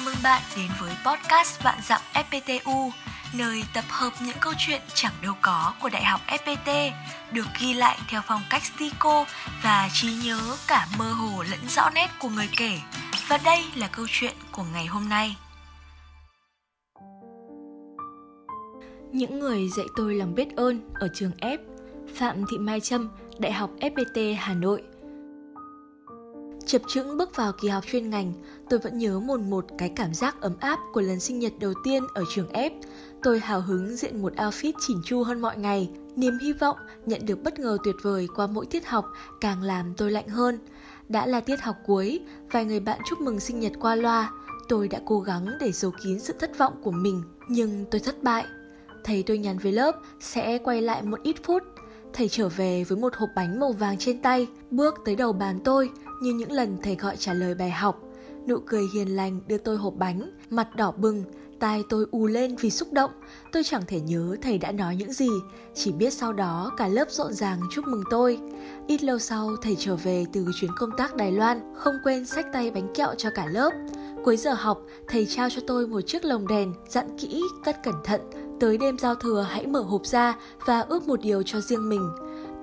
Chào mừng bạn đến với podcast Vạn Dặm FPTU, nơi tập hợp những câu chuyện chẳng đâu có của Đại học FPT, được ghi lại theo phong cách stico và trí nhớ cả mơ hồ lẫn rõ nét của người kể. Và đây là câu chuyện của ngày hôm nay. Những người dạy tôi lòng biết ơn ở trường F, Phạm Thị Mai Trâm, Đại học FPT Hà Nội – Chập chững bước vào kỳ học chuyên ngành, tôi vẫn nhớ mồn một cái cảm giác ấm áp của lần sinh nhật đầu tiên ở trường F. Tôi hào hứng diện một outfit chỉnh chu hơn mọi ngày, niềm hy vọng nhận được bất ngờ tuyệt vời qua mỗi tiết học càng làm tôi lạnh hơn. Đã là tiết học cuối, vài người bạn chúc mừng sinh nhật qua loa, tôi đã cố gắng để giấu kín sự thất vọng của mình, nhưng tôi thất bại. Thầy tôi nhắn với lớp sẽ quay lại một ít phút, Thầy trở về với một hộp bánh màu vàng trên tay, bước tới đầu bàn tôi như những lần thầy gọi trả lời bài học. Nụ cười hiền lành đưa tôi hộp bánh, mặt đỏ bừng, tai tôi ù lên vì xúc động. Tôi chẳng thể nhớ thầy đã nói những gì, chỉ biết sau đó cả lớp rộn ràng chúc mừng tôi. Ít lâu sau, thầy trở về từ chuyến công tác Đài Loan, không quên xách tay bánh kẹo cho cả lớp. Cuối giờ học, thầy trao cho tôi một chiếc lồng đèn, dặn kỹ, cất cẩn thận, Tới đêm giao thừa hãy mở hộp ra và ước một điều cho riêng mình.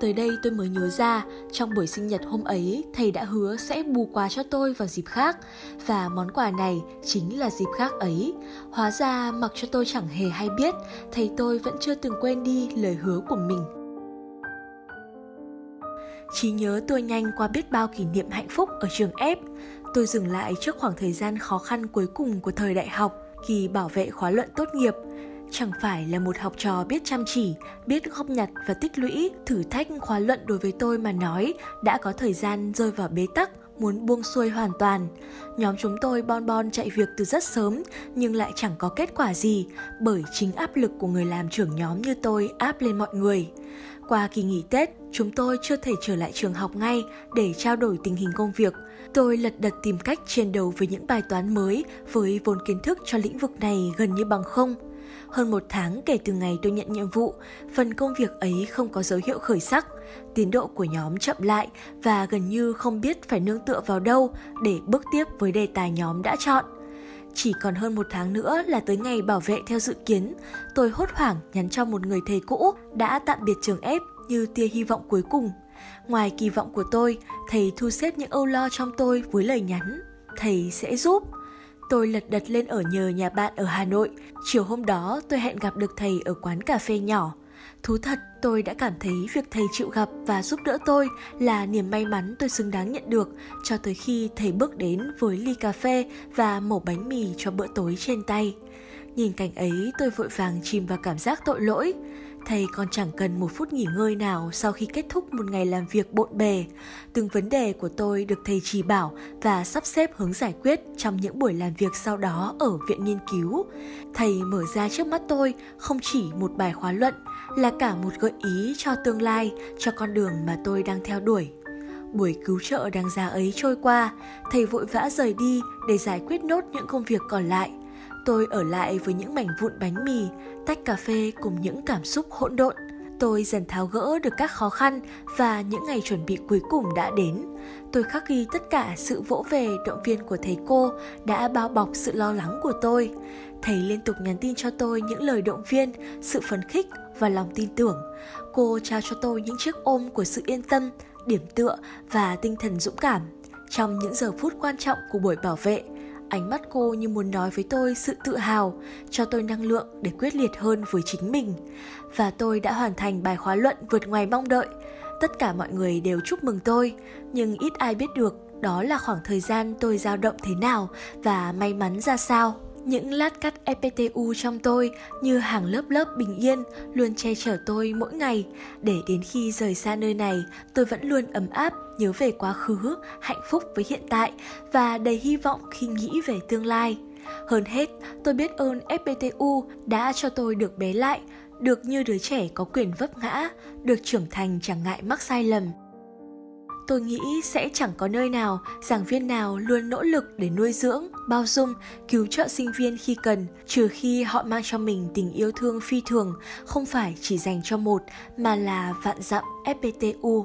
Tới đây tôi mới nhớ ra, trong buổi sinh nhật hôm ấy, thầy đã hứa sẽ bù quà cho tôi vào dịp khác. Và món quà này chính là dịp khác ấy. Hóa ra mặc cho tôi chẳng hề hay biết, thầy tôi vẫn chưa từng quên đi lời hứa của mình. Chỉ nhớ tôi nhanh qua biết bao kỷ niệm hạnh phúc ở trường F Tôi dừng lại trước khoảng thời gian khó khăn cuối cùng của thời đại học, kỳ bảo vệ khóa luận tốt nghiệp chẳng phải là một học trò biết chăm chỉ, biết góp nhặt và tích lũy, thử thách khóa luận đối với tôi mà nói đã có thời gian rơi vào bế tắc, muốn buông xuôi hoàn toàn. Nhóm chúng tôi bon bon chạy việc từ rất sớm nhưng lại chẳng có kết quả gì bởi chính áp lực của người làm trưởng nhóm như tôi áp lên mọi người. Qua kỳ nghỉ Tết, chúng tôi chưa thể trở lại trường học ngay để trao đổi tình hình công việc. Tôi lật đật tìm cách chiến đấu với những bài toán mới với vốn kiến thức cho lĩnh vực này gần như bằng không. Hơn một tháng kể từ ngày tôi nhận nhiệm vụ, phần công việc ấy không có dấu hiệu khởi sắc. Tiến độ của nhóm chậm lại và gần như không biết phải nương tựa vào đâu để bước tiếp với đề tài nhóm đã chọn. Chỉ còn hơn một tháng nữa là tới ngày bảo vệ theo dự kiến, tôi hốt hoảng nhắn cho một người thầy cũ đã tạm biệt trường ép như tia hy vọng cuối cùng. Ngoài kỳ vọng của tôi, thầy thu xếp những âu lo trong tôi với lời nhắn, thầy sẽ giúp. Tôi lật đật lên ở nhờ nhà bạn ở Hà Nội. Chiều hôm đó tôi hẹn gặp được thầy ở quán cà phê nhỏ. Thú thật, tôi đã cảm thấy việc thầy chịu gặp và giúp đỡ tôi là niềm may mắn tôi xứng đáng nhận được cho tới khi thầy bước đến với ly cà phê và mẩu bánh mì cho bữa tối trên tay. Nhìn cảnh ấy tôi vội vàng chìm vào cảm giác tội lỗi. Thầy còn chẳng cần một phút nghỉ ngơi nào sau khi kết thúc một ngày làm việc bộn bề. Từng vấn đề của tôi được thầy chỉ bảo và sắp xếp hướng giải quyết trong những buổi làm việc sau đó ở viện nghiên cứu. Thầy mở ra trước mắt tôi không chỉ một bài khóa luận là cả một gợi ý cho tương lai, cho con đường mà tôi đang theo đuổi. Buổi cứu trợ đáng giá ấy trôi qua, thầy vội vã rời đi để giải quyết nốt những công việc còn lại – Tôi ở lại với những mảnh vụn bánh mì, tách cà phê cùng những cảm xúc hỗn độn. Tôi dần tháo gỡ được các khó khăn và những ngày chuẩn bị cuối cùng đã đến. Tôi khắc ghi tất cả sự vỗ về động viên của thầy cô đã bao bọc sự lo lắng của tôi. Thầy liên tục nhắn tin cho tôi những lời động viên, sự phấn khích và lòng tin tưởng. Cô trao cho tôi những chiếc ôm của sự yên tâm, điểm tựa và tinh thần dũng cảm. Trong những giờ phút quan trọng của buổi bảo vệ, Ánh mắt cô như muốn nói với tôi sự tự hào, cho tôi năng lượng để quyết liệt hơn với chính mình. Và tôi đã hoàn thành bài khóa luận vượt ngoài mong đợi. Tất cả mọi người đều chúc mừng tôi, nhưng ít ai biết được đó là khoảng thời gian tôi dao động thế nào và may mắn ra sao. Những lát cắt EPTU trong tôi như hàng lớp lớp bình yên luôn che chở tôi mỗi ngày để đến khi rời xa nơi này tôi vẫn luôn ấm áp nhớ về quá khứ, hạnh phúc với hiện tại và đầy hy vọng khi nghĩ về tương lai. Hơn hết, tôi biết ơn FPTU đã cho tôi được bé lại, được như đứa trẻ có quyền vấp ngã, được trưởng thành chẳng ngại mắc sai lầm tôi nghĩ sẽ chẳng có nơi nào giảng viên nào luôn nỗ lực để nuôi dưỡng, bao dung, cứu trợ sinh viên khi cần, trừ khi họ mang cho mình tình yêu thương phi thường, không phải chỉ dành cho một mà là vạn dặm fptu